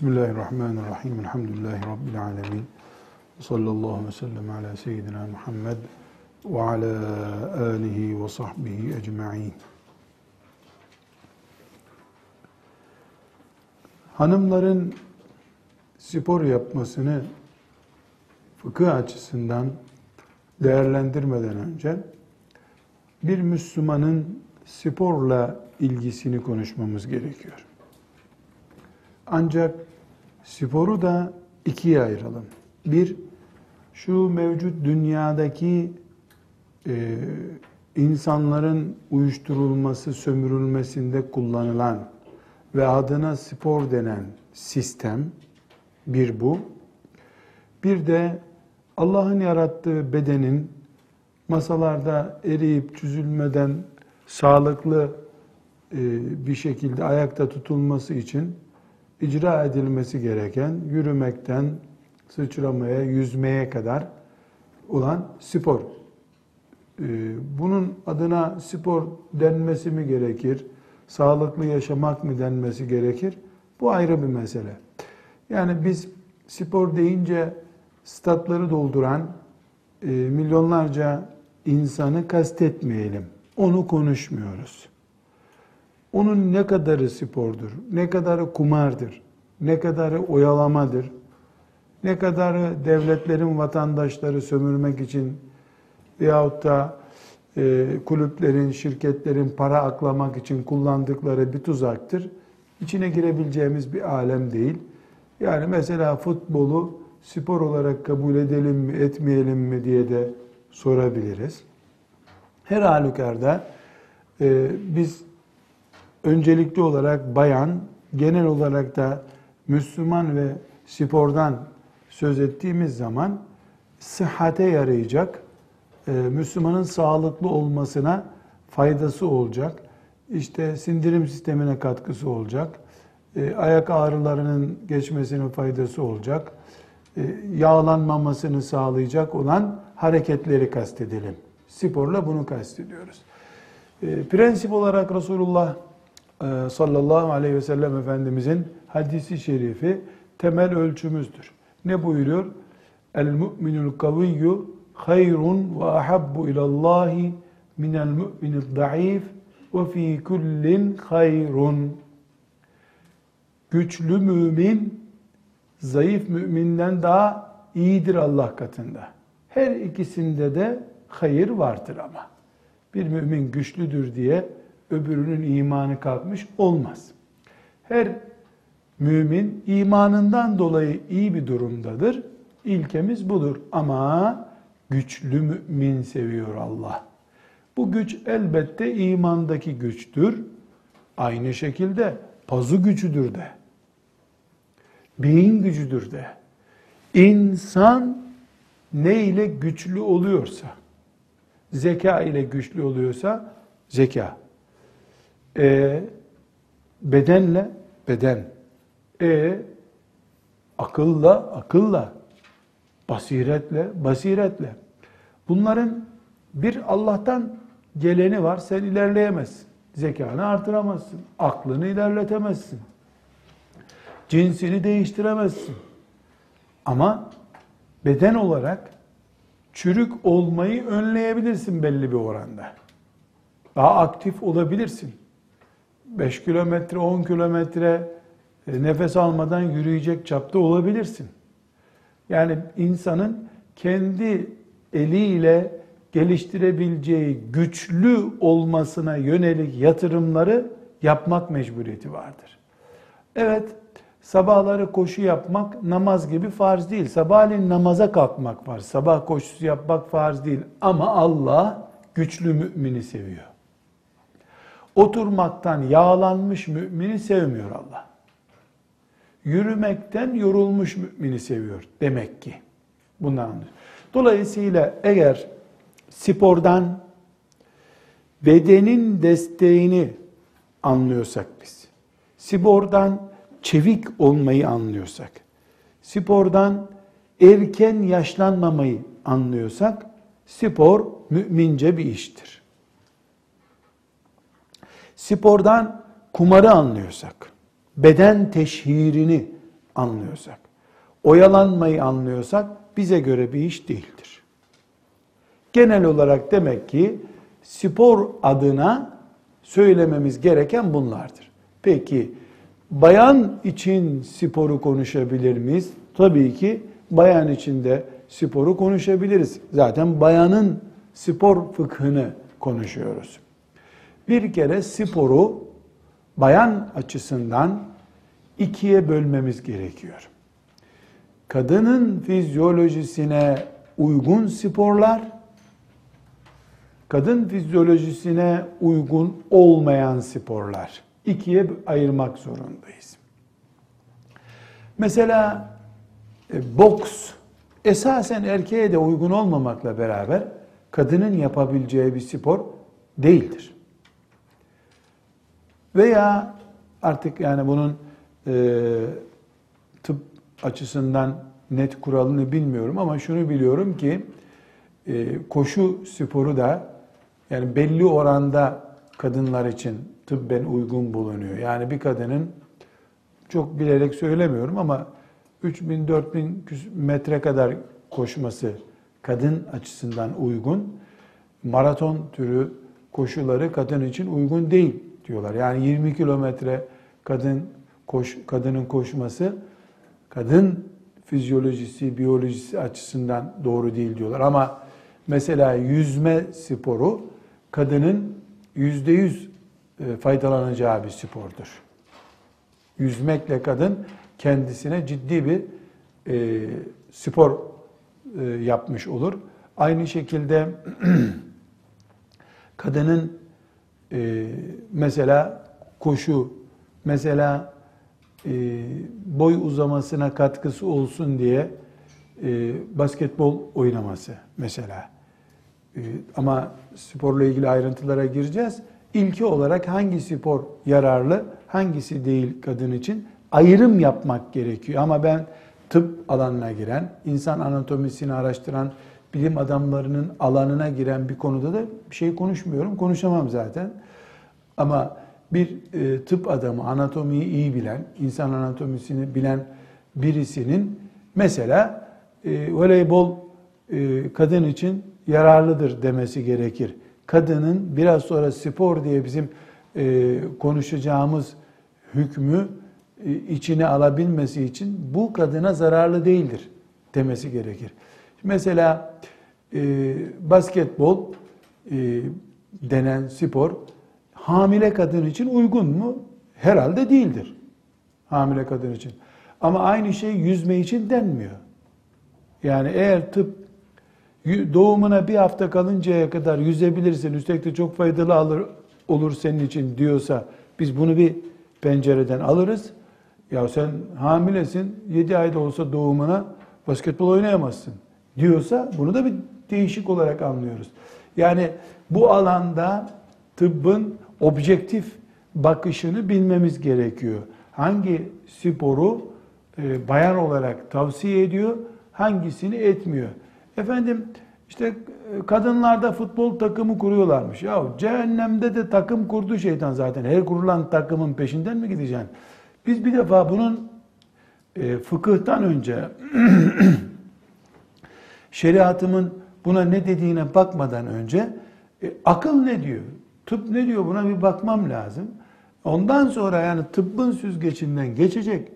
Bismillahirrahmanirrahim. Elhamdülillahi Rabbil alemin. Sallallahu ve sellem ala seyyidina Muhammed ve ala alihi ve sahbihi ecma'in. Hanımların spor yapmasını fıkıh açısından değerlendirmeden önce bir Müslümanın sporla ilgisini konuşmamız gerekiyor. Ancak sporu da ikiye ayıralım. Bir, şu mevcut dünyadaki e, insanların uyuşturulması, sömürülmesinde kullanılan ve adına spor denen sistem, bir bu. Bir de Allah'ın yarattığı bedenin masalarda eriyip çözülmeden sağlıklı e, bir şekilde ayakta tutulması için icra edilmesi gereken yürümekten sıçramaya, yüzmeye kadar olan spor. Ee, bunun adına spor denmesi mi gerekir? Sağlıklı yaşamak mı denmesi gerekir? Bu ayrı bir mesele. Yani biz spor deyince statları dolduran e, milyonlarca insanı kastetmeyelim. Onu konuşmuyoruz. Onun ne kadarı spordur, ne kadarı kumardır, ne kadarı oyalamadır, ne kadarı devletlerin vatandaşları sömürmek için veyahut da e, kulüplerin, şirketlerin para aklamak için kullandıkları bir tuzaktır. İçine girebileceğimiz bir alem değil. Yani mesela futbolu spor olarak kabul edelim mi, etmeyelim mi diye de sorabiliriz. Her halükarda e, biz öncelikli olarak bayan, genel olarak da Müslüman ve spordan söz ettiğimiz zaman sıhhate yarayacak, e, Müslümanın sağlıklı olmasına faydası olacak, işte sindirim sistemine katkısı olacak, e, ayak ağrılarının geçmesine faydası olacak, e, yağlanmamasını sağlayacak olan hareketleri kastedelim. Sporla bunu kastediyoruz. Prensip olarak Resulullah ee, sallallahu aleyhi ve sellem Efendimizin hadisi şerifi temel ölçümüzdür. Ne buyuruyor? El mu'minul kaviyyu hayrun ve ahabbu ilallahi minel mu'minid da'if ve fi kullin hayrun. Güçlü mümin zayıf müminden daha iyidir Allah katında. Her ikisinde de hayır vardır ama. Bir mümin güçlüdür diye öbürünün imanı kalkmış olmaz. Her mümin imanından dolayı iyi bir durumdadır. İlkemiz budur ama güçlü mümin seviyor Allah. Bu güç elbette imandaki güçtür. Aynı şekilde pazu gücüdür de. Beyin gücüdür de. İnsan ne ile güçlü oluyorsa, zeka ile güçlü oluyorsa zeka, e, bedenle beden. E, akılla akılla. Basiretle basiretle. Bunların bir Allah'tan geleni var. Sen ilerleyemezsin. Zekanı artıramazsın. Aklını ilerletemezsin. Cinsini değiştiremezsin. Ama beden olarak çürük olmayı önleyebilirsin belli bir oranda. Daha aktif olabilirsin. 5 kilometre, 10 kilometre e, nefes almadan yürüyecek çapta olabilirsin. Yani insanın kendi eliyle geliştirebileceği güçlü olmasına yönelik yatırımları yapmak mecburiyeti vardır. Evet, sabahları koşu yapmak namaz gibi farz değil. Sabahleyin namaza kalkmak var. Sabah koşusu yapmak farz değil. Ama Allah güçlü mümini seviyor oturmaktan yağlanmış mümini sevmiyor Allah. Yürümekten yorulmuş mümini seviyor demek ki. Bundan anlıyoruz. Dolayısıyla eğer spordan bedenin desteğini anlıyorsak biz, spordan çevik olmayı anlıyorsak, spordan erken yaşlanmamayı anlıyorsak, spor mümince bir iştir spordan kumarı anlıyorsak, beden teşhirini anlıyorsak, oyalanmayı anlıyorsak bize göre bir iş değildir. Genel olarak demek ki spor adına söylememiz gereken bunlardır. Peki bayan için sporu konuşabilir miyiz? Tabii ki bayan için de sporu konuşabiliriz. Zaten bayanın spor fıkhını konuşuyoruz. Bir kere sporu bayan açısından ikiye bölmemiz gerekiyor. Kadının fizyolojisine uygun sporlar, kadın fizyolojisine uygun olmayan sporlar. ikiye ayırmak zorundayız. Mesela e, boks esasen erkeğe de uygun olmamakla beraber kadının yapabileceği bir spor değildir. Veya artık yani bunun e, tıp açısından net kuralını bilmiyorum ama şunu biliyorum ki e, koşu sporu da yani belli oranda kadınlar için tıbben uygun bulunuyor. Yani bir kadının çok bilerek söylemiyorum ama 3000 4000 metre kadar koşması kadın açısından uygun. Maraton türü koşuları kadın için uygun değil diyorlar. Yani 20 kilometre kadın koş, kadının koşması kadın fizyolojisi, biyolojisi açısından doğru değil diyorlar. Ama mesela yüzme sporu kadının yüzde yüz e, faydalanacağı bir spordur. Yüzmekle kadın kendisine ciddi bir e, spor e, yapmış olur. Aynı şekilde kadının e, mesela koşu, mesela e, boy uzamasına katkısı olsun diye e, basketbol oynaması mesela. E, ama sporla ilgili ayrıntılara gireceğiz. İlki olarak hangi spor yararlı, hangisi değil kadın için ayrım yapmak gerekiyor. Ama ben tıp alanına giren, insan anatomisini araştıran bilim adamlarının alanına giren bir konuda da bir şey konuşmuyorum. Konuşamam zaten. Ama bir e, tıp adamı, anatomiyi iyi bilen, insan anatomisini bilen birisinin mesela e, voleybol e, kadın için yararlıdır demesi gerekir. Kadının biraz sonra spor diye bizim e, konuşacağımız hükmü e, içine alabilmesi için bu kadına zararlı değildir demesi gerekir. Mesela e, basketbol e, denen spor hamile kadın için uygun mu? Herhalde değildir. Hamile kadın için. Ama aynı şey yüzme için denmiyor. Yani eğer tıp doğumuna bir hafta kalıncaya kadar yüzebilirsin, üstelik de çok faydalı alır, olur senin için diyorsa biz bunu bir pencereden alırız. Ya sen hamilesin, 7 ayda olsa doğumuna basketbol oynayamazsın diyorsa bunu da bir değişik olarak anlıyoruz. Yani bu alanda tıbbın objektif bakışını bilmemiz gerekiyor. Hangi sporu e, bayan olarak tavsiye ediyor, hangisini etmiyor. Efendim işte e, kadınlarda futbol takımı kuruyorlarmış. Ya cehennemde de takım kurdu şeytan zaten. Her kurulan takımın peşinden mi gideceksin? Biz bir defa bunun e, fıkıhtan önce şeriatımın buna ne dediğine bakmadan önce e, akıl ne diyor? Tıp ne diyor? Buna bir bakmam lazım. Ondan sonra yani tıbbın süzgecinden geçecek,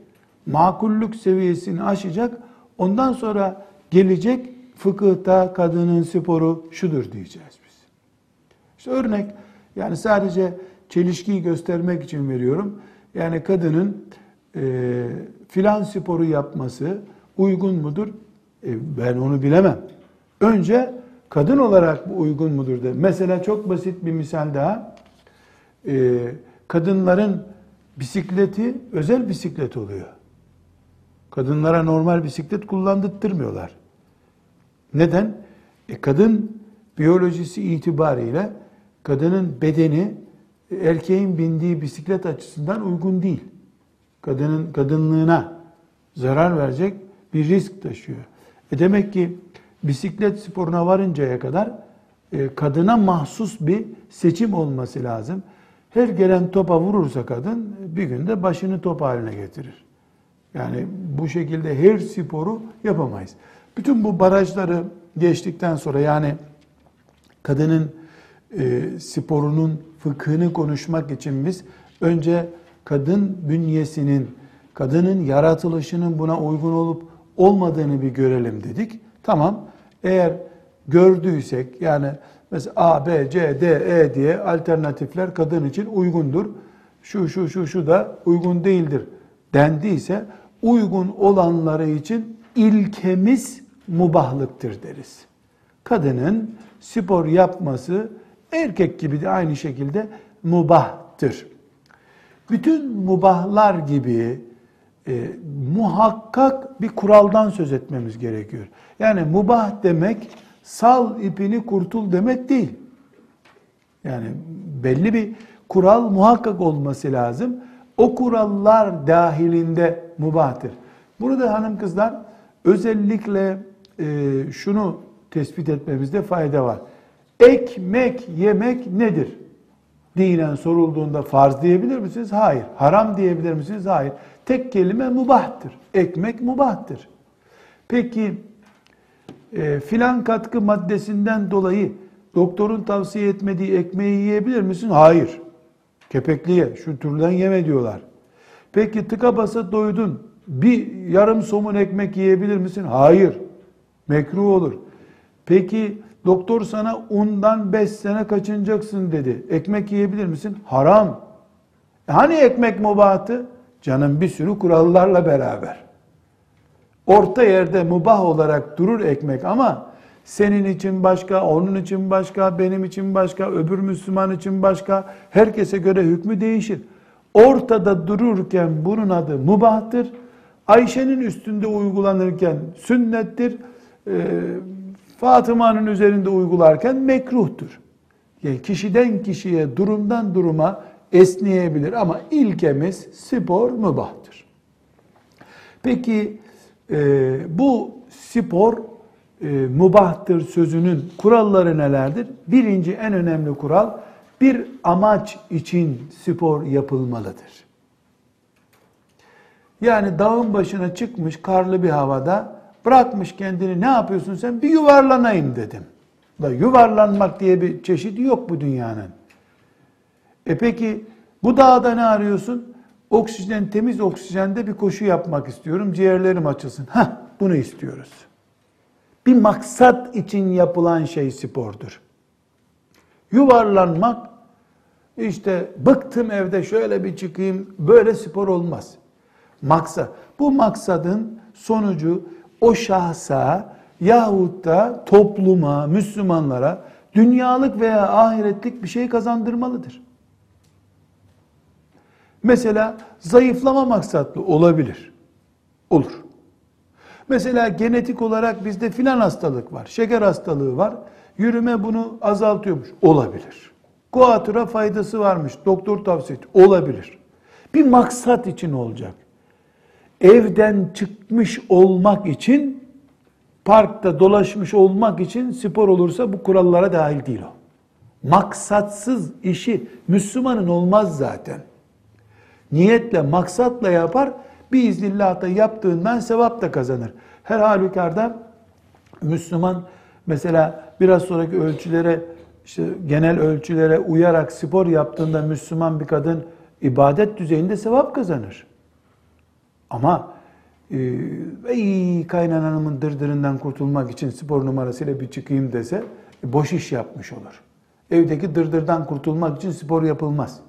makullük seviyesini aşacak. Ondan sonra gelecek fıkıhta kadının sporu şudur diyeceğiz biz. İşte örnek yani sadece çelişkiyi göstermek için veriyorum. Yani kadının e, filan sporu yapması uygun mudur? E, ben onu bilemem. Önce kadın olarak bu uygun mudur de. Mesela çok basit bir misal daha. E, kadınların bisikleti özel bisiklet oluyor. Kadınlara normal bisiklet kullandırtmıyorlar. Neden? E, kadın biyolojisi itibariyle kadının bedeni erkeğin bindiği bisiklet açısından uygun değil. Kadının kadınlığına zarar verecek bir risk taşıyor. E demek ki bisiklet sporuna varıncaya kadar e, kadına mahsus bir seçim olması lazım. Her gelen topa vurursa kadın bir günde başını top haline getirir. Yani bu şekilde her sporu yapamayız. Bütün bu barajları geçtikten sonra yani kadının e, sporunun fıkhını konuşmak için biz önce kadın bünyesinin, kadının yaratılışının buna uygun olup olmadığını bir görelim dedik. Tamam. Eğer gördüysek yani mesela A, B, C, D, E diye alternatifler kadın için uygundur. Şu, şu, şu, şu da uygun değildir dendiyse uygun olanları için ilkemiz mubahlıktır deriz. Kadının spor yapması erkek gibi de aynı şekilde mubahtır. Bütün mubahlar gibi e, muhakkak bir kuraldan söz etmemiz gerekiyor. Yani mubah demek sal ipini kurtul demek değil. Yani belli bir kural muhakkak olması lazım. O kurallar dahilinde mubahtır. Burada hanım kızlar özellikle e, şunu tespit etmemizde fayda var. Ekmek yemek nedir? Dinen sorulduğunda farz diyebilir misiniz? Hayır. Haram diyebilir misiniz? Hayır. Tek kelime mubahtır. Ekmek mubahtır. Peki e, filan katkı maddesinden dolayı doktorun tavsiye etmediği ekmeği yiyebilir misin? Hayır. Kepekliye, şu türden yeme diyorlar. Peki tıka basa doydun, bir yarım somun ekmek yiyebilir misin? Hayır. Mekruh olur. Peki doktor sana undan 5 sene kaçınacaksın dedi. Ekmek yiyebilir misin? Haram. E hani ekmek mubahtı? Canım bir sürü kurallarla beraber. Orta yerde mubah olarak durur ekmek ama senin için başka, onun için başka, benim için başka, öbür Müslüman için başka, herkese göre hükmü değişir. Ortada dururken bunun adı mubahtır. Ayşe'nin üstünde uygulanırken sünnettir. Ee, Fatıma'nın üzerinde uygularken mekruhtur. Yani kişiden kişiye, durumdan duruma esneyebilir ama ilkemiz spor mübahtır. Peki e, bu spor e, mubahtır sözünün kuralları nelerdir? Birinci en önemli kural bir amaç için spor yapılmalıdır. Yani dağın başına çıkmış karlı bir havada bırakmış kendini ne yapıyorsun sen? Bir yuvarlanayım dedim. Da yuvarlanmak diye bir çeşidi yok bu dünyanın. E peki bu dağda ne arıyorsun? Oksijen, temiz oksijende bir koşu yapmak istiyorum. Ciğerlerim açılsın. Ha, bunu istiyoruz. Bir maksat için yapılan şey spordur. Yuvarlanmak, işte bıktım evde şöyle bir çıkayım, böyle spor olmaz. Maksat. Bu maksadın sonucu o şahsa yahut da topluma, Müslümanlara dünyalık veya ahiretlik bir şey kazandırmalıdır. Mesela zayıflama maksatlı olabilir. Olur. Mesela genetik olarak bizde filan hastalık var, şeker hastalığı var. Yürüme bunu azaltıyormuş. Olabilir. Kuatıra faydası varmış. Doktor tavsiye etti. Olabilir. Bir maksat için olacak. Evden çıkmış olmak için, parkta dolaşmış olmak için spor olursa bu kurallara dahil değil o. Maksatsız işi Müslümanın olmaz zaten. Niyetle, maksatla yapar, biiznillah da yaptığından sevap da kazanır. Her halükarda Müslüman mesela biraz sonraki ölçülere işte genel ölçülere uyarak spor yaptığında Müslüman bir kadın ibadet düzeyinde sevap kazanır. Ama e, ey kaynananımın dırdırından kurtulmak için spor numarasıyla bir çıkayım dese e, boş iş yapmış olur. Evdeki dırdırdan kurtulmak için spor yapılmaz.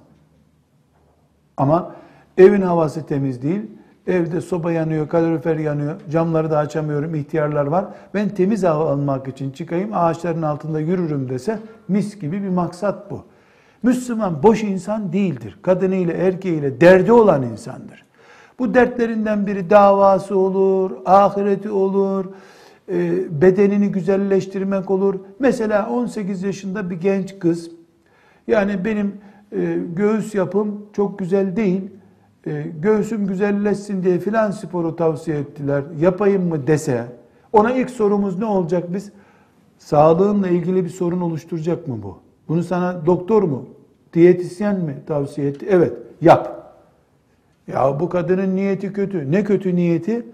Ama evin havası temiz değil, Evde soba yanıyor, kalorifer yanıyor, camları da açamıyorum, ihtiyarlar var. Ben temiz hava almak için çıkayım, ağaçların altında yürürüm dese mis gibi bir maksat bu. Müslüman boş insan değildir. Kadınıyla, erkeğiyle derdi olan insandır. Bu dertlerinden biri davası olur, ahireti olur, e, bedenini güzelleştirmek olur. Mesela 18 yaşında bir genç kız, yani benim e, göğüs yapım çok güzel değil, e, göğsüm güzelleşsin diye filan sporu tavsiye ettiler. Yapayım mı dese ona ilk sorumuz ne olacak biz? Sağlığınla ilgili bir sorun oluşturacak mı bu? Bunu sana doktor mu, diyetisyen mi tavsiye etti? Evet, yap. Ya bu kadının niyeti kötü. Ne kötü niyeti?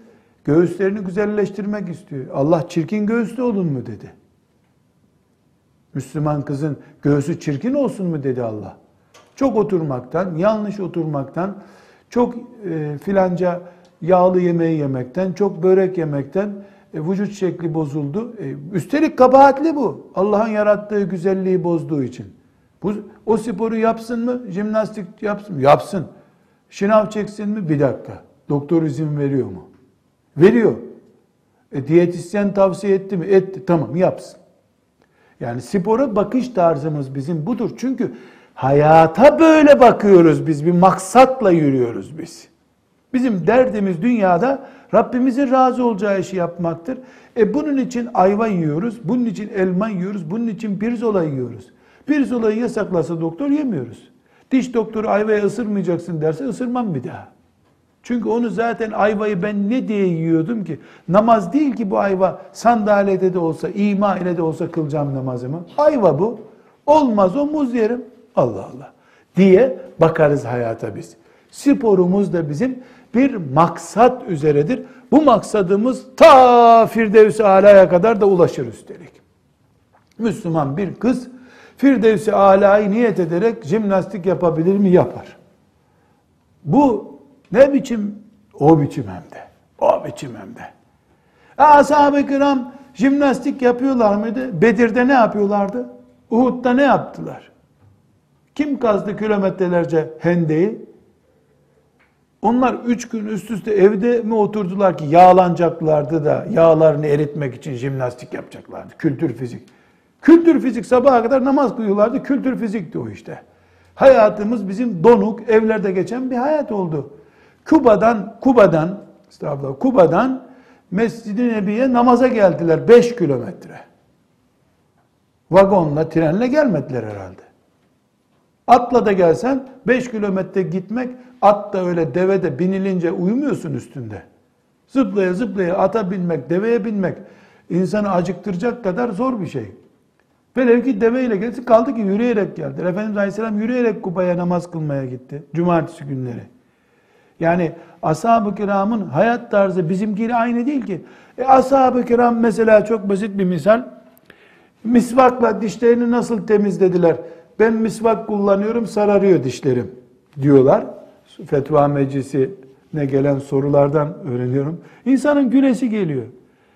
Göğüslerini güzelleştirmek istiyor. Allah çirkin göğüslü olun mu dedi. Müslüman kızın göğsü çirkin olsun mu dedi Allah. Çok oturmaktan, yanlış oturmaktan, çok e, filanca yağlı yemeği yemekten, çok börek yemekten e, vücut şekli bozuldu. E, üstelik kabahatli bu. Allah'ın yarattığı güzelliği bozduğu için. Bu, o sporu yapsın mı? Jimnastik yapsın mı? Yapsın. Şınav çeksin mi? Bir dakika. Doktor izin veriyor mu? Veriyor. E, diyetisyen tavsiye etti mi? Etti. Tamam yapsın. Yani spora bakış tarzımız bizim budur. Çünkü hayata böyle bakıyoruz biz. Bir maksatla yürüyoruz biz. Bizim derdimiz dünyada Rabbimizin razı olacağı işi yapmaktır. E bunun için ayva yiyoruz, bunun için elma yiyoruz, bunun için pirzola yiyoruz. Pirzolayı yasaklasa doktor yemiyoruz. Diş doktoru ayvaya ısırmayacaksın derse ısırmam bir daha. Çünkü onu zaten ayvayı ben ne diye yiyordum ki? Namaz değil ki bu ayva sandalyede de olsa, ima ile de olsa kılacağım namazımı. Ayva bu. Olmaz o muz yerim. Allah Allah. Diye bakarız hayata biz. Sporumuz da bizim bir maksat üzeredir. Bu maksadımız ta Firdevs-i Ala'ya kadar da ulaşır üstelik. Müslüman bir kız Firdevs-i Ala'yı niyet ederek jimnastik yapabilir mi? Yapar. Bu ne biçim? O biçim hem de. O biçim hem de. Ashab-ı kiram jimnastik yapıyorlar mıydı? Bedir'de ne yapıyorlardı? Uhud'da ne yaptılar? Kim kazdı kilometrelerce hendeyi? Onlar üç gün üst üste evde mi oturdular ki yağlanacaklardı da yağlarını eritmek için jimnastik yapacaklardı. Kültür fizik. Kültür fizik sabaha kadar namaz kılıyorlardı. Kültür fizikti o işte. Hayatımız bizim donuk, evlerde geçen bir hayat oldu. Kuba'dan, Kuba'dan, estağfurullah, Kuba'dan Mescid-i Nebi'ye namaza geldiler 5 kilometre. Vagonla, trenle gelmediler herhalde. Atla da gelsen 5 kilometre gitmek, at da öyle deve de binilince uyumuyorsun üstünde. Zıplaya zıplaya ata binmek, deveye binmek insanı acıktıracak kadar zor bir şey. Velev ki deveyle geldi, kaldı ki yürüyerek geldi. Efendimiz Aleyhisselam yürüyerek Kuba'ya namaz kılmaya gitti. Cumartesi günleri. Yani ashab-ı kiramın hayat tarzı bizimkiyle aynı değil ki. E, ashab-ı kiram mesela çok basit bir misal. Misvakla dişlerini nasıl temizlediler? Ben misvak kullanıyorum sararıyor dişlerim diyorlar. Fetva meclisine gelen sorulardan öğreniyorum. İnsanın gülesi geliyor.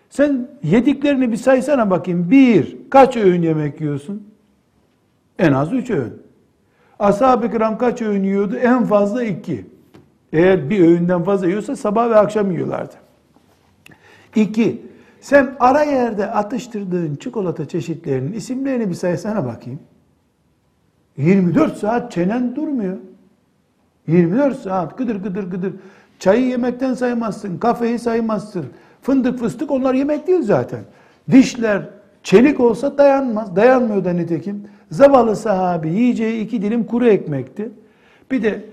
Sen yediklerini bir saysana bakayım. Bir, kaç öğün yemek yiyorsun? En az üç öğün. Ashab-ı kiram kaç öğün yiyordu? En fazla iki. Eğer bir öğünden fazla yiyorsa sabah ve akşam yiyorlardı. İki, sen ara yerde atıştırdığın çikolata çeşitlerinin isimlerini bir saysana bakayım. 24 saat çenen durmuyor. 24 saat gıdır gıdır gıdır. Çayı yemekten saymazsın, kafeyi saymazsın. Fındık fıstık onlar yemek değil zaten. Dişler çelik olsa dayanmaz. Dayanmıyor da nitekim. Zavallı sahabi yiyeceği iki dilim kuru ekmekti. Bir de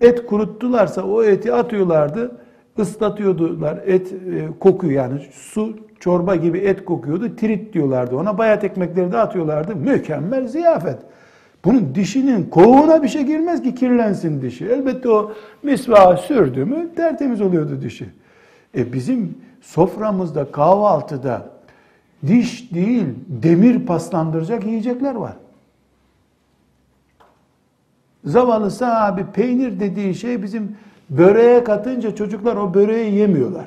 et kuruttularsa o eti atıyorlardı. ıslatıyordular. Et e, kokuyor yani su çorba gibi et kokuyordu. Trit diyorlardı ona. Bayat ekmekleri de atıyorlardı. Mükemmel ziyafet. Bunun dişinin kovuğuna bir şey girmez ki kirlensin dişi. Elbette o misvağı sürdü mü tertemiz oluyordu dişi. E bizim soframızda kahvaltıda diş değil demir paslandıracak yiyecekler var. Zavallı sahabi peynir dediği şey bizim böreğe katınca çocuklar o böreği yemiyorlar.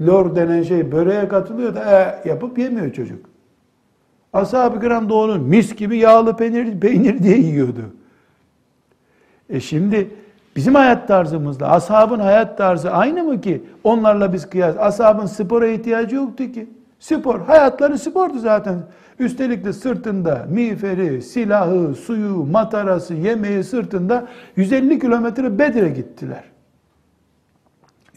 Lor denen şey böreğe katılıyor da e, yapıp yemiyor çocuk. Ashab-ı kiram da onun mis gibi yağlı peynir, peynir diye yiyordu. E şimdi bizim hayat tarzımızla ashabın hayat tarzı aynı mı ki? Onlarla biz kıyas. Ashabın spora ihtiyacı yoktu ki. Spor, hayatları spordu zaten. Üstelik de sırtında miğferi, silahı, suyu, matarası, yemeği sırtında 150 kilometre Bedir'e gittiler.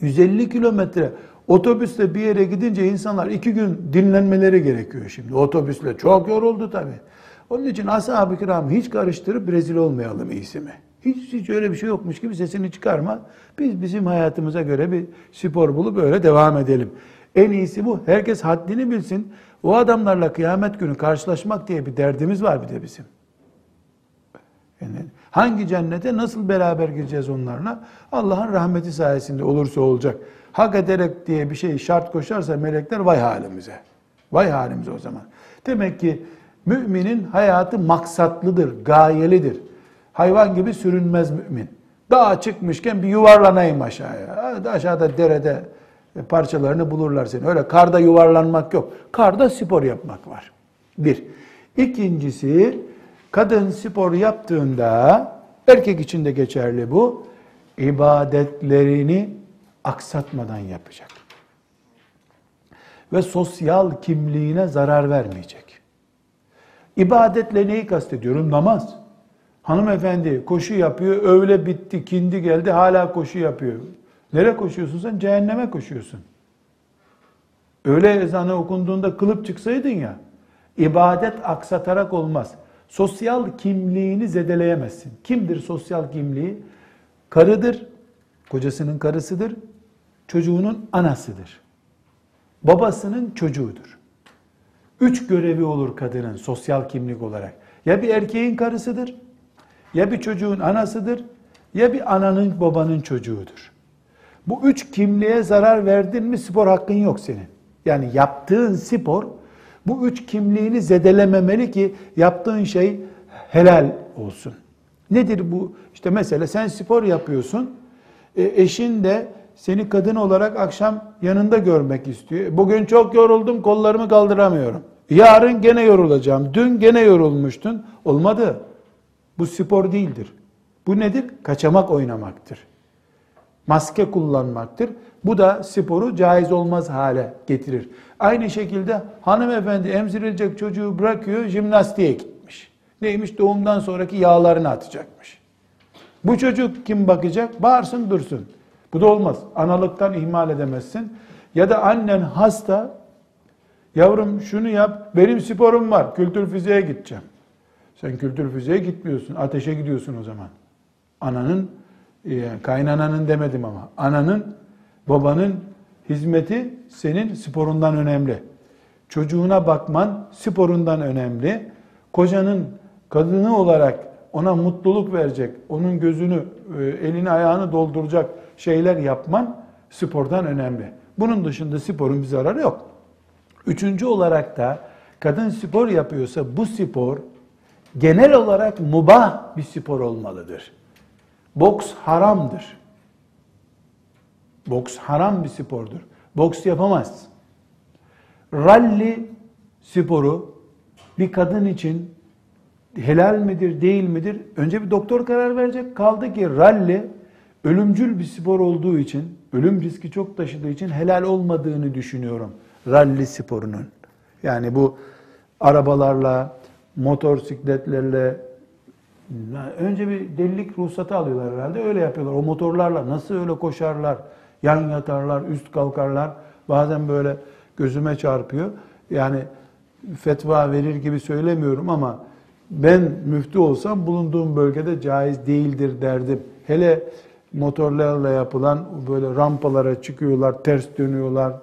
150 kilometre otobüsle bir yere gidince insanlar iki gün dinlenmeleri gerekiyor şimdi. Otobüsle çok yoruldu tabi. Onun için ashab-ı kiram hiç karıştırıp rezil olmayalım iyisi mi? Hiç, hiç öyle bir şey yokmuş gibi sesini çıkarma. Biz bizim hayatımıza göre bir spor bulup öyle devam edelim. En iyisi bu. Herkes haddini bilsin. O adamlarla kıyamet günü karşılaşmak diye bir derdimiz var bir de bizim. Yani Hangi cennete nasıl beraber gireceğiz onlarla? Allah'ın rahmeti sayesinde olursa olacak. Hak ederek diye bir şey şart koşarsa melekler vay halimize. Vay halimize o zaman. Demek ki müminin hayatı maksatlıdır, gayelidir. Hayvan gibi sürünmez mümin. Dağa çıkmışken bir yuvarlanayım aşağıya. Aşağıda derede parçalarını bulurlar seni. Öyle karda yuvarlanmak yok. Karda spor yapmak var. Bir. İkincisi kadın spor yaptığında erkek için de geçerli bu. ibadetlerini aksatmadan yapacak. Ve sosyal kimliğine zarar vermeyecek. İbadetle neyi kastediyorum? Namaz. Hanımefendi koşu yapıyor, öğle bitti, kindi geldi, hala koşu yapıyor. Nereye koşuyorsun sen? Cehenneme koşuyorsun. Öğle ezanı okunduğunda kılıp çıksaydın ya, ibadet aksatarak olmaz. Sosyal kimliğini zedeleyemezsin. Kimdir sosyal kimliği? Karıdır, kocasının karısıdır, çocuğunun anasıdır. Babasının çocuğudur. Üç görevi olur kadının sosyal kimlik olarak. Ya bir erkeğin karısıdır, ya bir çocuğun anasıdır, ya bir ananın babanın çocuğudur. Bu üç kimliğe zarar verdin mi spor hakkın yok senin. Yani yaptığın spor bu üç kimliğini zedelememeli ki yaptığın şey helal olsun. Nedir bu? İşte mesela sen spor yapıyorsun. E, eşin de seni kadın olarak akşam yanında görmek istiyor. Bugün çok yoruldum, kollarımı kaldıramıyorum. Yarın gene yorulacağım. Dün gene yorulmuştun. Olmadı. Bu spor değildir. Bu nedir? Kaçamak oynamaktır. Maske kullanmaktır. Bu da sporu caiz olmaz hale getirir. Aynı şekilde hanımefendi emzirilecek çocuğu bırakıyor, jimnastiğe gitmiş. Neymiş? Doğumdan sonraki yağlarını atacakmış. Bu çocuk kim bakacak? Bağırsın dursun. Bu da olmaz. Analıktan ihmal edemezsin. Ya da annen hasta, yavrum şunu yap, benim sporum var, kültür fiziğe gideceğim. Sen kültür fiziğe gitmiyorsun, ateşe gidiyorsun o zaman. Ananın, e, kaynananın demedim ama, ananın, babanın hizmeti senin sporundan önemli. Çocuğuna bakman sporundan önemli. Kocanın kadını olarak ona mutluluk verecek, onun gözünü, e, elini ayağını dolduracak şeyler yapman spordan önemli. Bunun dışında sporun bir zararı yok. Üçüncü olarak da kadın spor yapıyorsa bu spor genel olarak mubah bir spor olmalıdır. Boks haramdır. Boks haram bir spordur. Boks yapamaz. Rally sporu bir kadın için helal midir değil midir? Önce bir doktor karar verecek. Kaldı ki rally ölümcül bir spor olduğu için, ölüm riski çok taşıdığı için helal olmadığını düşünüyorum rally sporunun. Yani bu arabalarla, motosikletlerle önce bir delilik ruhsatı alıyorlar herhalde. Öyle yapıyorlar. O motorlarla nasıl öyle koşarlar, yan yatarlar, üst kalkarlar. Bazen böyle gözüme çarpıyor. Yani fetva verir gibi söylemiyorum ama ben müftü olsam bulunduğum bölgede caiz değildir derdim. Hele motorlarla yapılan böyle rampalara çıkıyorlar, ters dönüyorlar,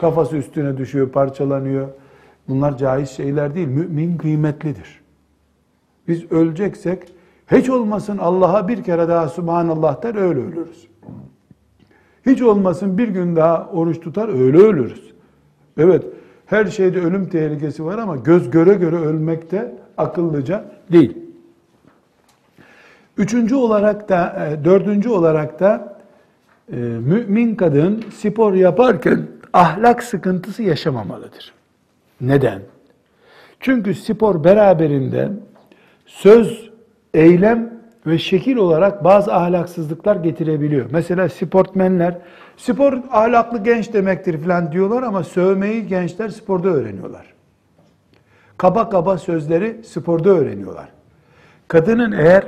kafası üstüne düşüyor, parçalanıyor. Bunlar caiz şeyler değil. Mümin kıymetlidir. Biz öleceksek hiç olmasın Allah'a bir kere daha Subhanallah der öyle ölürüz. Hiç olmasın bir gün daha oruç tutar öyle ölürüz. Evet her şeyde ölüm tehlikesi var ama göz göre göre ölmek de akıllıca değil. Üçüncü olarak da, e, dördüncü olarak da e, mümin kadın spor yaparken ahlak sıkıntısı yaşamamalıdır. Neden? Çünkü spor beraberinde söz, eylem ve şekil olarak bazı ahlaksızlıklar getirebiliyor. Mesela sportmenler, spor ahlaklı genç demektir falan diyorlar ama sövmeyi gençler sporda öğreniyorlar. Kaba kaba sözleri sporda öğreniyorlar. Kadının eğer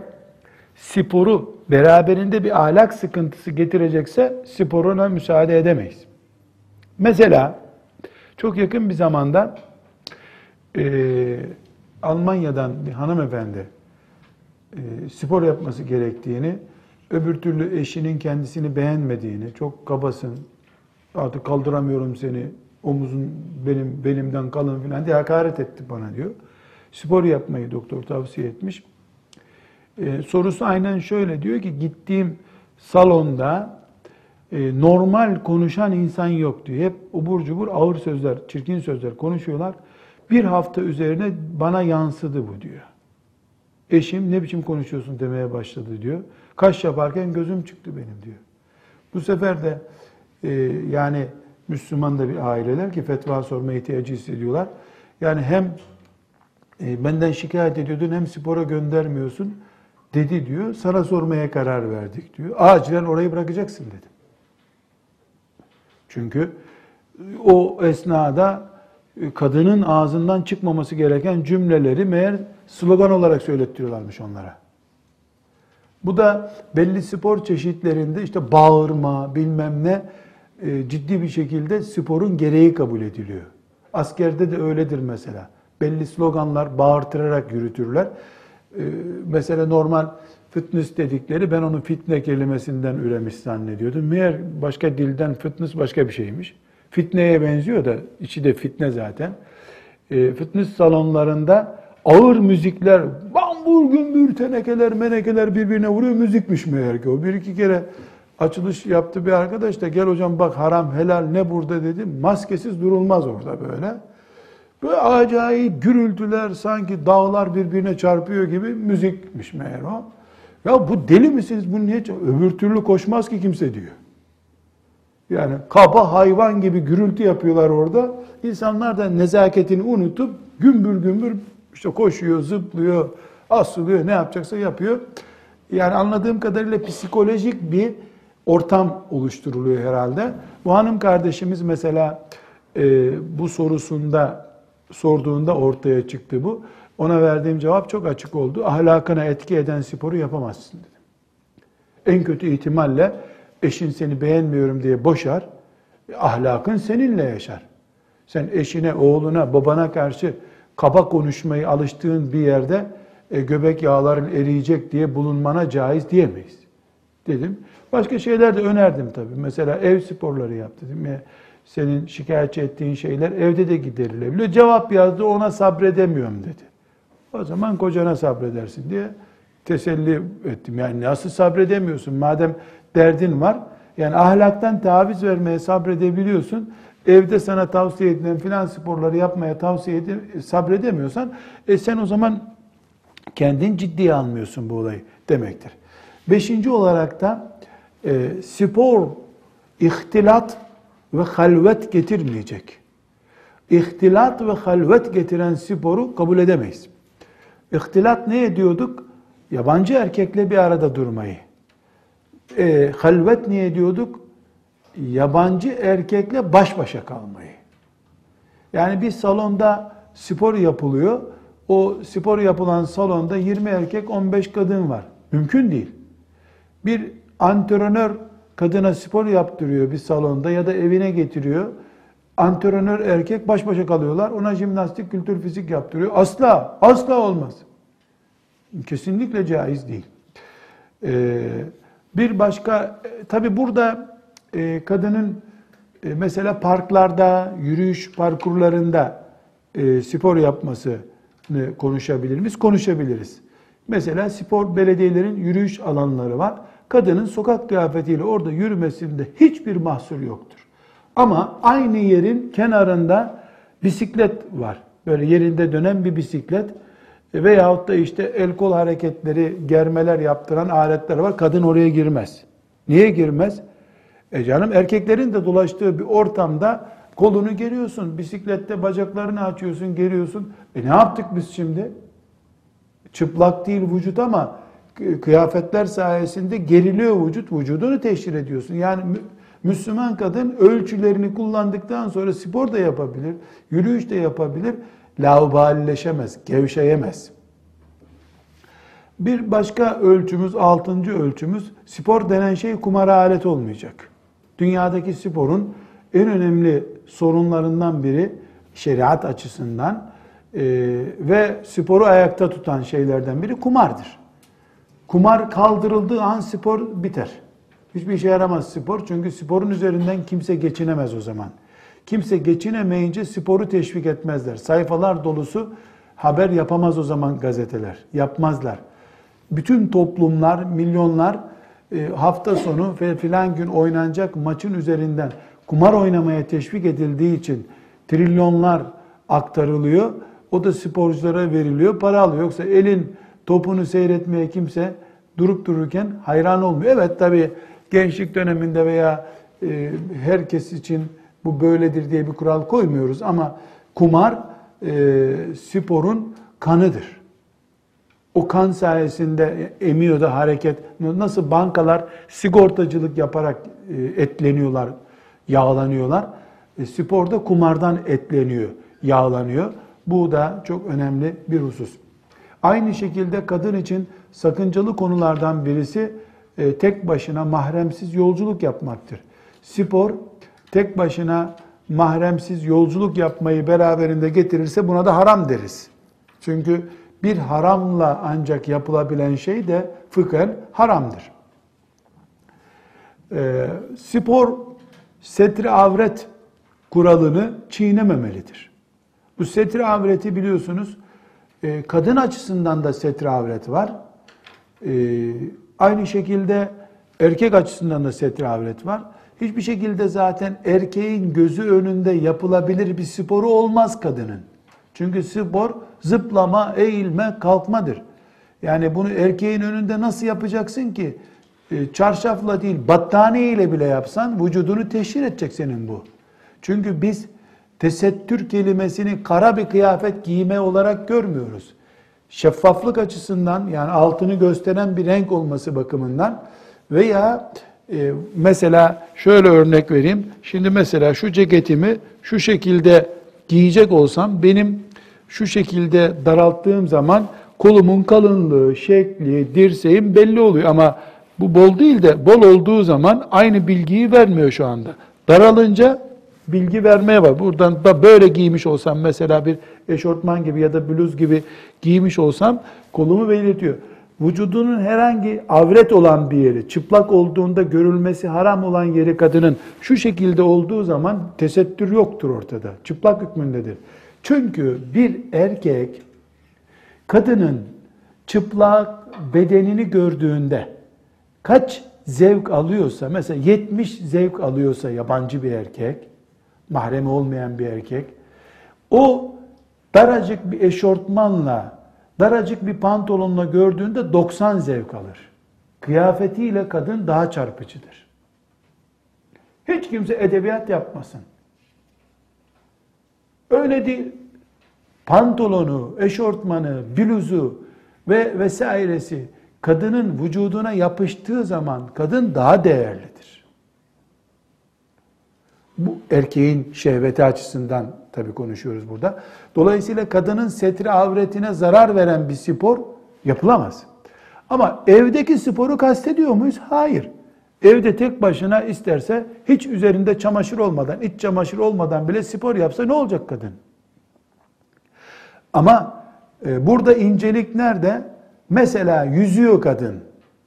sporu beraberinde bir ahlak sıkıntısı getirecekse sporuna müsaade edemeyiz. Mesela çok yakın bir zamanda e, Almanya'dan bir hanımefendi e, spor yapması gerektiğini, öbür türlü eşinin kendisini beğenmediğini, çok kabasın, artık kaldıramıyorum seni, omuzun benim belimden kalın filan diye hakaret etti bana diyor. Spor yapmayı doktor tavsiye etmiş. E, sorusu aynen şöyle diyor ki gittiğim salonda e, normal konuşan insan yok diyor. Hep ubur cubur ağır sözler, çirkin sözler konuşuyorlar. Bir hafta üzerine bana yansıdı bu diyor. Eşim ne biçim konuşuyorsun demeye başladı diyor. Kaş yaparken gözüm çıktı benim diyor. Bu sefer de e, yani Müslüman da bir aileler ki fetva sorma ihtiyacı hissediyorlar. Yani hem e, benden şikayet ediyordun hem spora göndermiyorsun dedi diyor. Sana sormaya karar verdik diyor. Acilen orayı bırakacaksın dedim. Çünkü o esnada e, kadının ağzından çıkmaması gereken cümleleri meğer slogan olarak söylettiriyorlarmış onlara. Bu da belli spor çeşitlerinde işte bağırma bilmem ne e, ciddi bir şekilde sporun gereği kabul ediliyor. Askerde de öyledir mesela. Belli sloganlar bağırtırarak yürütürler. E, mesela normal fitness dedikleri ben onu fitne kelimesinden üremiş zannediyordum. Meğer başka dilden fitness başka bir şeymiş. Fitneye benziyor da içi de fitne zaten. E, fitness salonlarında ağır müzikler, bambur gümbür tenekeler, menekeler birbirine vuruyor. Müzikmiş meğer ki o. Bir iki kere açılış yaptı bir arkadaş da gel hocam bak haram helal ne burada dedi. Maskesiz durulmaz orada böyle. Böyle acayip gürültüler sanki dağlar birbirine çarpıyor gibi müzikmiş meğer o. Ya bu deli misiniz? Bu niye? Öbür türlü koşmaz ki kimse diyor. Yani kaba hayvan gibi gürültü yapıyorlar orada. İnsanlar da nezaketini unutup gümbür gümbür işte koşuyor, zıplıyor, asılıyor, ne yapacaksa yapıyor. Yani anladığım kadarıyla psikolojik bir ortam oluşturuluyor herhalde. Bu hanım kardeşimiz mesela e, bu sorusunda sorduğunda ortaya çıktı bu. Ona verdiğim cevap çok açık oldu. Ahlakına etki eden sporu yapamazsın dedim. En kötü ihtimalle eşin seni beğenmiyorum diye boşar. Ahlakın seninle yaşar. Sen eşine, oğluna, babana karşı kaba konuşmayı alıştığın bir yerde e, göbek yağların eriyecek diye bulunmana caiz diyemeyiz. Dedim. Başka şeyler de önerdim tabii. Mesela ev sporları yap dedim. Ya, senin şikayetçi ettiğin şeyler evde de giderilebiliyor. Cevap yazdı ona sabredemiyorum dedi. O zaman kocana sabredersin diye teselli ettim. Yani nasıl sabredemiyorsun? Madem derdin var, yani ahlaktan taviz vermeye sabredebiliyorsun. Evde sana tavsiye edilen filan sporları yapmaya tavsiye edip sabredemiyorsan e sen o zaman kendin ciddiye almıyorsun bu olayı demektir. Beşinci olarak da e, spor ihtilat ve halvet getirmeyecek. İhtilat ve halvet getiren sporu kabul edemeyiz. İhtilat ne ediyorduk? Yabancı erkekle bir arada durmayı. E, halvet niye ediyorduk? Yabancı erkekle baş başa kalmayı. Yani bir salonda spor yapılıyor. O spor yapılan salonda 20 erkek 15 kadın var. Mümkün değil. Bir antrenör kadına spor yaptırıyor bir salonda ya da evine getiriyor. Antrenör erkek baş başa kalıyorlar. Ona jimnastik, kültür, fizik yaptırıyor. Asla, asla olmaz. Kesinlikle caiz değil. Ee, bir başka, tabi burada e, kadının e, mesela parklarda, yürüyüş parkurlarında e, spor yapmasını konuşabilir miyiz? Konuşabiliriz. Mesela spor belediyelerin yürüyüş alanları var. Kadının sokak kıyafetiyle orada yürümesinde hiçbir mahsur yoktur. Ama aynı yerin kenarında bisiklet var. Böyle yerinde dönen bir bisiklet veyahut da işte el kol hareketleri, germeler yaptıran aletler var. Kadın oraya girmez. Niye girmez? E canım erkeklerin de dolaştığı bir ortamda kolunu geriyorsun, bisiklette bacaklarını açıyorsun, geriyorsun. E ne yaptık biz şimdi? Çıplak değil vücut ama kıyafetler sayesinde geriliyor vücut, vücudunu teşhir ediyorsun. Yani Müslüman kadın ölçülerini kullandıktan sonra spor da yapabilir, yürüyüş de yapabilir. Laubalileşemez, gevşeyemez. Bir başka ölçümüz, altıncı ölçümüz, spor denen şey kumara alet olmayacak. Dünyadaki sporun en önemli sorunlarından biri şeriat açısından e, ve sporu ayakta tutan şeylerden biri kumardır. Kumar kaldırıldığı an spor biter. Hiçbir işe yaramaz spor çünkü sporun üzerinden kimse geçinemez o zaman. Kimse geçinemeyince sporu teşvik etmezler. Sayfalar dolusu haber yapamaz o zaman gazeteler. Yapmazlar. bütün toplumlar, milyonlar e, hafta sonu ve filan gün oynanacak maçın üzerinden kumar oynamaya teşvik edildiği için trilyonlar aktarılıyor. O da sporculara veriliyor, para alıyor. Yoksa elin topunu seyretmeye kimse durup dururken hayran olmuyor. Evet tabi gençlik döneminde veya e, herkes için bu böyledir diye bir kural koymuyoruz ama kumar e, sporun kanıdır. O kan sayesinde emiyor da hareket. Nasıl bankalar sigortacılık yaparak e, etleniyorlar, yağlanıyorlar. E, sporda kumardan etleniyor, yağlanıyor. Bu da çok önemli bir husus. Aynı şekilde kadın için sakıncalı konulardan birisi tek başına mahremsiz yolculuk yapmaktır. Spor tek başına mahremsiz yolculuk yapmayı beraberinde getirirse buna da haram deriz. Çünkü bir haramla ancak yapılabilen şey de fıkhen haramdır. E, spor setri avret kuralını çiğnememelidir. Bu setri avreti biliyorsunuz e, kadın açısından da setri avret var. E, aynı şekilde erkek açısından da setri avret var. Hiçbir şekilde zaten erkeğin gözü önünde yapılabilir bir sporu olmaz kadının. Çünkü spor zıplama, eğilme, kalkmadır. Yani bunu erkeğin önünde nasıl yapacaksın ki? E, çarşafla değil, battaniye ile bile yapsan vücudunu teşhir edecek senin bu. Çünkü biz tesettür kelimesini kara bir kıyafet giyme olarak görmüyoruz. Şeffaflık açısından yani altını gösteren bir renk olması bakımından veya e, mesela şöyle örnek vereyim. Şimdi mesela şu ceketimi şu şekilde giyecek olsam benim şu şekilde daralttığım zaman kolumun kalınlığı, şekli, dirseğim belli oluyor ama bu bol değil de bol olduğu zaman aynı bilgiyi vermiyor şu anda. Daralınca bilgi vermeye var. Buradan da böyle giymiş olsam mesela bir eşortman gibi ya da bluz gibi giymiş olsam kolumu belirtiyor. Vücudunun herhangi avret olan bir yeri, çıplak olduğunda görülmesi haram olan yeri kadının şu şekilde olduğu zaman tesettür yoktur ortada. Çıplak hükmündedir. Çünkü bir erkek kadının çıplak bedenini gördüğünde kaç zevk alıyorsa, mesela 70 zevk alıyorsa yabancı bir erkek, mahremi olmayan bir erkek, o daracık bir eşortmanla, daracık bir pantolonla gördüğünde 90 zevk alır. Kıyafetiyle kadın daha çarpıcıdır. Hiç kimse edebiyat yapmasın. Öyle değil. Pantolonu, eşortmanı, bluzu ve vesairesi kadının vücuduna yapıştığı zaman kadın daha değerlidir. Bu erkeğin şehveti açısından tabii konuşuyoruz burada. Dolayısıyla kadının setri avretine zarar veren bir spor yapılamaz. Ama evdeki sporu kastediyor muyuz? Hayır. Evde tek başına isterse hiç üzerinde çamaşır olmadan, iç çamaşır olmadan bile spor yapsa ne olacak kadın? Ama e, burada incelik nerede? Mesela yüzüyor kadın.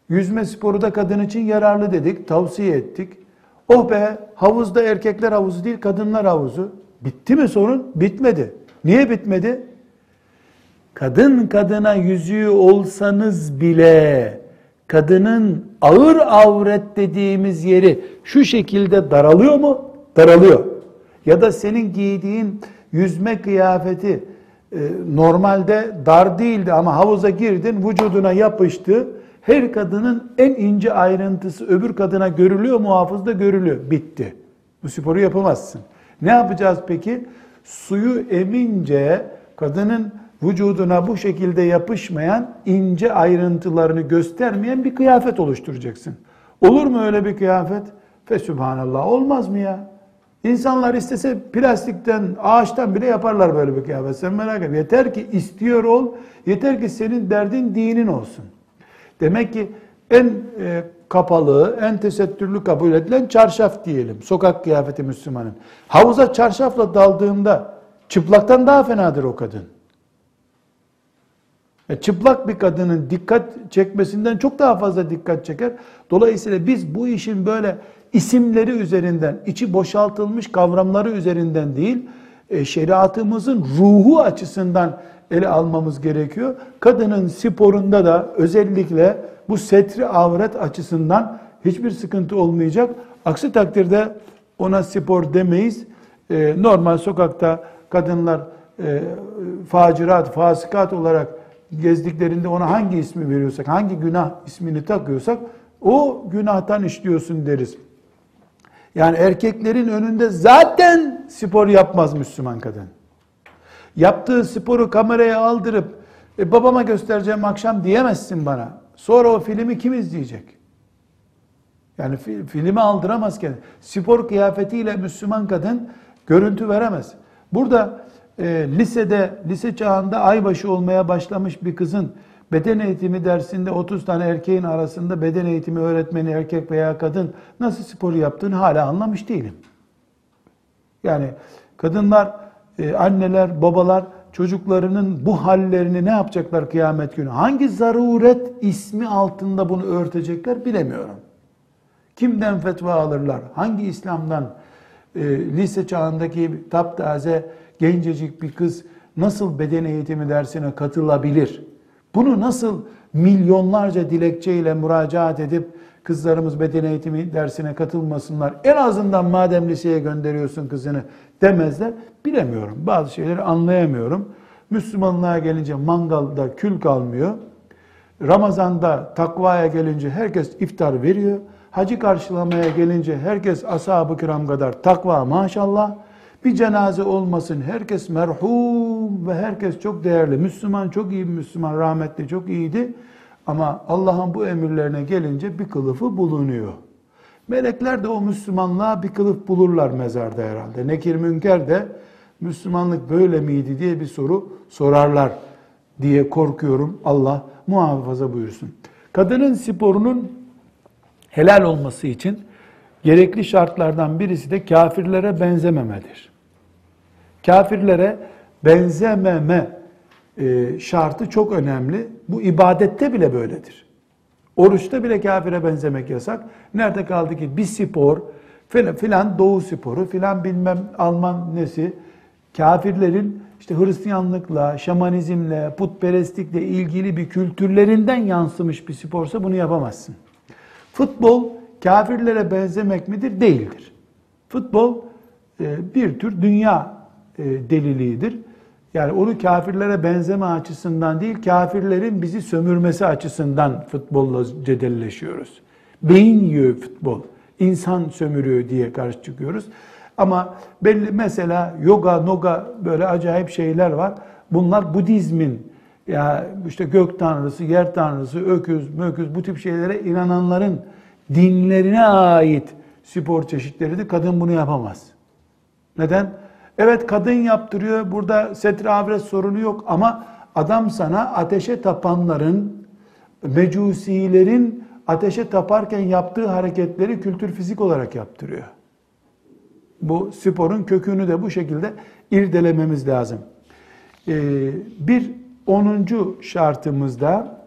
Yüzme sporu da kadın için yararlı dedik, tavsiye ettik. Oh be havuzda erkekler havuzu değil kadınlar havuzu. Bitti mi sorun? Bitmedi. Niye bitmedi? Kadın kadına yüzüğü olsanız bile kadının ağır avret dediğimiz yeri şu şekilde daralıyor mu? Daralıyor. Ya da senin giydiğin yüzme kıyafeti e, normalde dar değildi ama havuza girdin vücuduna yapıştı. Her kadının en ince ayrıntısı öbür kadına görülüyor, muhafızda görülüyor. Bitti. Bu sporu yapamazsın. Ne yapacağız peki? Suyu emince kadının vücuduna bu şekilde yapışmayan, ince ayrıntılarını göstermeyen bir kıyafet oluşturacaksın. Olur mu öyle bir kıyafet? Fesübhanallah olmaz mı ya? İnsanlar istese plastikten, ağaçtan bile yaparlar böyle bir kıyafet. Sen merak etme. Yeter ki istiyor ol, yeter ki senin derdin dinin olsun. Demek ki en e, kapalı, en tesettürlü kabul edilen çarşaf diyelim. Sokak kıyafeti Müslümanın. Havuza çarşafla daldığında çıplaktan daha fenadır o kadın. E, çıplak bir kadının dikkat çekmesinden çok daha fazla dikkat çeker. Dolayısıyla biz bu işin böyle isimleri üzerinden, içi boşaltılmış kavramları üzerinden değil, şeriatımızın ruhu açısından ele almamız gerekiyor. Kadının sporunda da özellikle bu setri avret açısından hiçbir sıkıntı olmayacak. Aksi takdirde ona spor demeyiz. E, normal sokakta kadınlar e, facirat, fasıkat olarak gezdiklerinde ona hangi ismi veriyorsak, hangi günah ismini takıyorsak o günahtan işliyorsun deriz. Yani erkeklerin önünde zaten spor yapmaz Müslüman kadın. Yaptığı sporu kameraya aldırıp e, babama göstereceğim akşam diyemezsin bana. Sonra o filmi kim izleyecek? Yani fi, filmi aldıramaz kendini. Spor kıyafetiyle Müslüman kadın görüntü veremez. Burada e, lisede, lise çağında aybaşı olmaya başlamış bir kızın beden eğitimi dersinde 30 tane erkeğin arasında beden eğitimi öğretmeni erkek veya kadın nasıl spor yaptığını hala anlamış değilim. Yani kadınlar, e, anneler, babalar çocuklarının bu hallerini ne yapacaklar kıyamet günü? Hangi zaruret ismi altında bunu örtecekler bilemiyorum. Kimden fetva alırlar? Hangi İslam'dan e, lise çağındaki taptaze gencecik bir kız nasıl beden eğitimi dersine katılabilir? Bunu nasıl milyonlarca dilekçeyle müracaat edip kızlarımız beden eğitimi dersine katılmasınlar. En azından madem liseye gönderiyorsun kızını demezler. Bilemiyorum. Bazı şeyleri anlayamıyorum. Müslümanlığa gelince mangalda kül kalmıyor. Ramazanda takvaya gelince herkes iftar veriyor. Hacı karşılamaya gelince herkes ashab-ı kiram kadar takva maşallah. Bir cenaze olmasın herkes merhum ve herkes çok değerli. Müslüman çok iyi bir Müslüman rahmetli çok iyiydi. Ama Allah'ın bu emirlerine gelince bir kılıfı bulunuyor. Melekler de o Müslümanlığa bir kılıf bulurlar mezarda herhalde. Nekir Münker de Müslümanlık böyle miydi diye bir soru sorarlar diye korkuyorum. Allah muhafaza buyursun. Kadının sporunun helal olması için gerekli şartlardan birisi de kafirlere benzememedir. Kafirlere benzememe e, şartı çok önemli. Bu ibadette bile böyledir. Oruçta bile kafire benzemek yasak. Nerede kaldı ki bir spor, filan doğu sporu, filan bilmem Alman nesi, kafirlerin işte Hristiyanlıkla, şamanizmle, putperestlikle ilgili bir kültürlerinden yansımış bir sporsa bunu yapamazsın. Futbol kafirlere benzemek midir? Değildir. Futbol e, bir tür dünya e, deliliğidir. Yani onu kafirlere benzeme açısından değil, kafirlerin bizi sömürmesi açısından futbolla cedelleşiyoruz. Beyin yiyor futbol, insan sömürüyor diye karşı çıkıyoruz. Ama belli mesela yoga, noga böyle acayip şeyler var. Bunlar Budizmin ya işte gök tanrısı, yer tanrısı, öküz, möküz bu tip şeylere inananların dinlerine ait spor çeşitleridir. Kadın bunu yapamaz. Neden? Evet kadın yaptırıyor. Burada setre avret sorunu yok ama adam sana ateşe tapanların, mecusilerin ateşe taparken yaptığı hareketleri kültür fizik olarak yaptırıyor. Bu sporun kökünü de bu şekilde irdelememiz lazım. Ee, bir onuncu şartımızda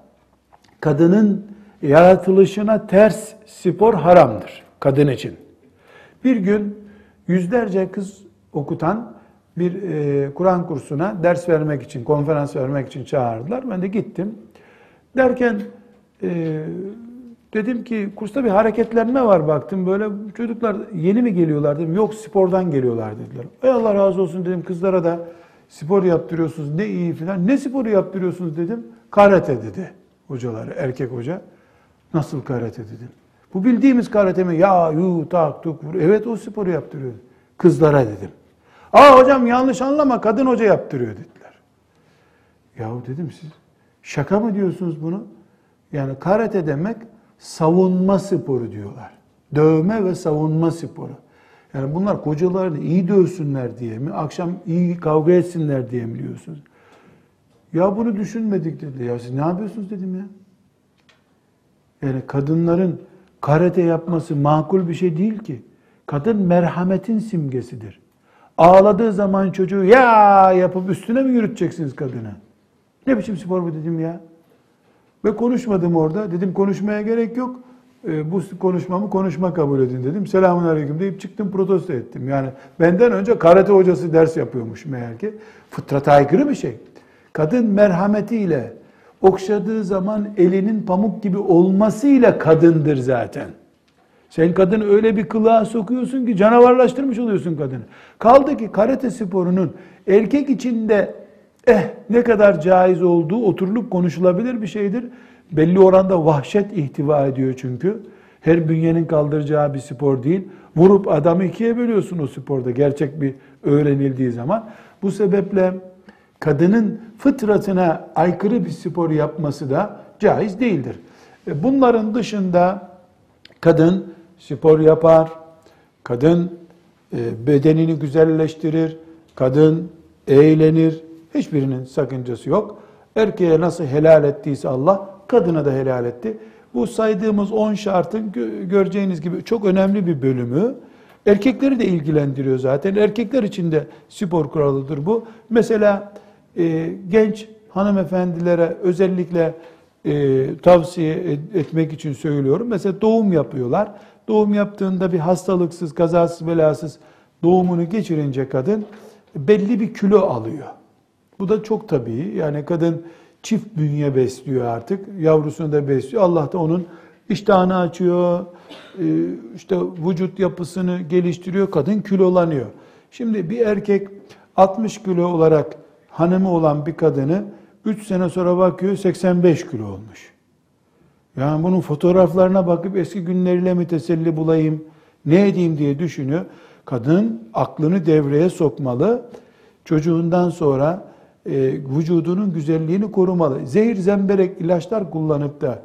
kadının yaratılışına ters spor haramdır kadın için. Bir gün yüzlerce kız okutan bir e, Kur'an kursuna ders vermek için, konferans vermek için çağırdılar. Ben de gittim. Derken e, dedim ki kursta bir hareketlenme var baktım. Böyle çocuklar yeni mi geliyorlar dedim. Yok spordan geliyorlar dediler. Ey Allah razı olsun dedim kızlara da spor yaptırıyorsunuz ne iyi filan. Ne sporu yaptırıyorsunuz dedim. Karate dedi hocaları, erkek hoca. Nasıl karate dedim. Bu bildiğimiz karate mi? Ya yu tak tuk vur. Evet o sporu yaptırıyor. Kızlara dedim. Aa hocam yanlış anlama kadın hoca yaptırıyor dediler. Yahu dedim siz şaka mı diyorsunuz bunu? Yani karate demek savunma sporu diyorlar. Dövme ve savunma sporu. Yani bunlar kocalarını iyi dövsünler diye mi? Akşam iyi kavga etsinler diye mi diyorsunuz? Ya bunu düşünmedik dedi. Ya siz ne yapıyorsunuz dedim ya. Yani kadınların karate yapması makul bir şey değil ki. Kadın merhametin simgesidir. Ağladığı zaman çocuğu ya yapıp üstüne mi yürüteceksiniz kadını? Ne biçim spor bu dedim ya. Ve konuşmadım orada. Dedim konuşmaya gerek yok. e, bu konuşmamı konuşma kabul edin dedim. Selamun aleyküm deyip çıktım protesto ettim. Yani benden önce karate hocası ders yapıyormuş meğer ki. Fıtrata aykırı bir şey. Kadın merhametiyle okşadığı zaman elinin pamuk gibi olmasıyla kadındır zaten. Sen kadını öyle bir kılığa sokuyorsun ki canavarlaştırmış oluyorsun kadını. Kaldı ki karate sporunun erkek içinde eh ne kadar caiz olduğu oturulup konuşulabilir bir şeydir. Belli oranda vahşet ihtiva ediyor çünkü. Her bünyenin kaldıracağı bir spor değil. Vurup adamı ikiye bölüyorsun o sporda gerçek bir öğrenildiği zaman. Bu sebeple kadının fıtratına aykırı bir spor yapması da caiz değildir. E, bunların dışında kadın spor yapar, kadın e, bedenini güzelleştirir, kadın eğlenir, hiçbirinin sakıncası yok. Erkeğe nasıl helal ettiyse Allah, kadına da helal etti. Bu saydığımız 10 şartın göreceğiniz gibi çok önemli bir bölümü. Erkekleri de ilgilendiriyor zaten. Erkekler için de spor kuralıdır bu. Mesela e, genç hanımefendilere özellikle e, tavsiye etmek için söylüyorum. Mesela doğum yapıyorlar. Doğum yaptığında bir hastalıksız, kazasız, belasız doğumunu geçirince kadın belli bir kilo alıyor. Bu da çok tabii. Yani kadın çift bünye besliyor artık. Yavrusunu da besliyor. Allah da onun iştahını açıyor. E, işte vücut yapısını geliştiriyor. Kadın kilolanıyor. Şimdi bir erkek 60 kilo olarak hanımı olan bir kadını 3 sene sonra bakıyor 85 kilo olmuş. Yani bunun fotoğraflarına bakıp eski günleriyle mi teselli bulayım, ne edeyim diye düşünüyor. Kadın aklını devreye sokmalı. Çocuğundan sonra e, vücudunun güzelliğini korumalı. Zehir zemberek ilaçlar kullanıp da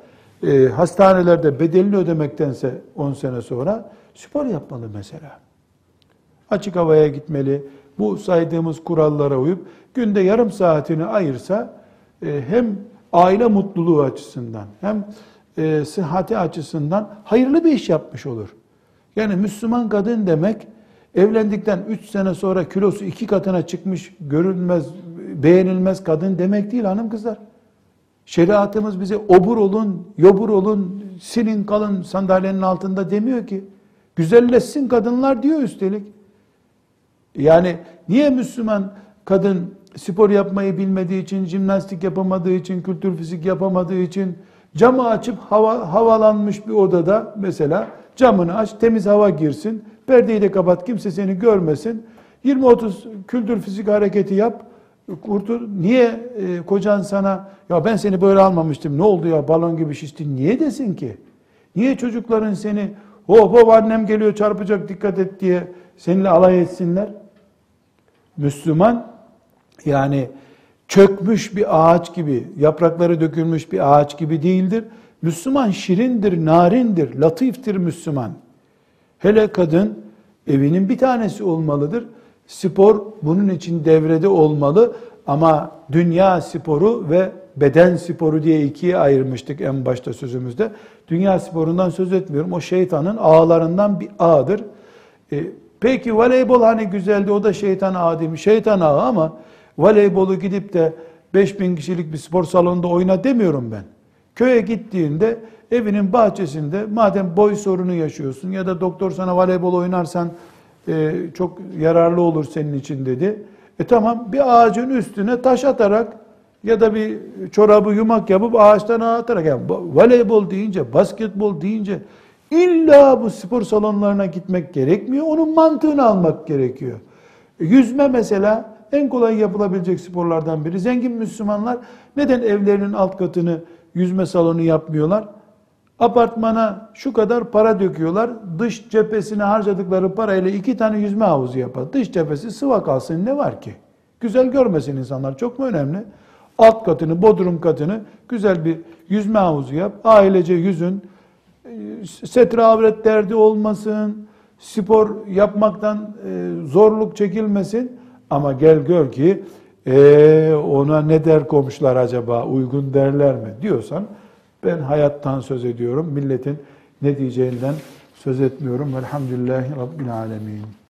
e, hastanelerde bedelini ödemektense 10 sene sonra spor yapmalı mesela. Açık havaya gitmeli. Bu saydığımız kurallara uyup günde yarım saatini ayırsa e, hem aile mutluluğu açısından hem e, sıhhati açısından hayırlı bir iş yapmış olur. Yani Müslüman kadın demek evlendikten 3 sene sonra kilosu iki katına çıkmış görülmez, beğenilmez kadın demek değil hanım kızlar. Şeriatımız bize obur olun, yobur olun, sinin kalın sandalyenin altında demiyor ki. Güzelleşsin kadınlar diyor üstelik. Yani niye Müslüman kadın spor yapmayı bilmediği için, jimnastik yapamadığı için, kültür fizik yapamadığı için camı açıp hava, havalanmış bir odada mesela camını aç, temiz hava girsin, perdeyi de kapat, kimse seni görmesin. 20-30 kültür fizik hareketi yap, kurtul. Niye e, kocan sana, ya ben seni böyle almamıştım, ne oldu ya balon gibi şiştin, niye desin ki? Niye çocukların seni, hop hop annem geliyor çarpacak dikkat et diye seninle alay etsinler? Müslüman yani çökmüş bir ağaç gibi, yaprakları dökülmüş bir ağaç gibi değildir. Müslüman şirindir, narindir, latiftir Müslüman. Hele kadın evinin bir tanesi olmalıdır. Spor bunun için devrede olmalı ama dünya sporu ve beden sporu diye ikiye ayırmıştık en başta sözümüzde. Dünya sporundan söz etmiyorum. O şeytanın ağlarından bir ağdır. E, peki voleybol hani güzeldi o da şeytan ağı değil mi? Şeytan ağı ama voleybolu gidip de 5000 kişilik bir spor salonunda oyna demiyorum ben. Köye gittiğinde evinin bahçesinde madem boy sorunu yaşıyorsun ya da doktor sana voleybol oynarsan e, çok yararlı olur senin için dedi. E tamam bir ağacın üstüne taş atarak ya da bir çorabı yumak yapıp ağaçtan atarak yani voleybol deyince, basketbol deyince illa bu spor salonlarına gitmek gerekmiyor. Onun mantığını almak gerekiyor. Yüzme mesela en kolay yapılabilecek sporlardan biri. Zengin Müslümanlar neden evlerinin alt katını yüzme salonu yapmıyorlar? Apartmana şu kadar para döküyorlar. Dış cephesine harcadıkları parayla iki tane yüzme havuzu yapar. Dış cephesi sıva kalsın ne var ki? Güzel görmesin insanlar. Çok mu önemli? Alt katını, bodrum katını güzel bir yüzme havuzu yap. Ailece yüzün. Setre avret derdi olmasın. Spor yapmaktan e, zorluk çekilmesin. Ama gel gör ki ee, ona ne der komşular acaba uygun derler mi diyorsan ben hayattan söz ediyorum. Milletin ne diyeceğinden söz etmiyorum. Velhamdülillahi Rabbil Alemin.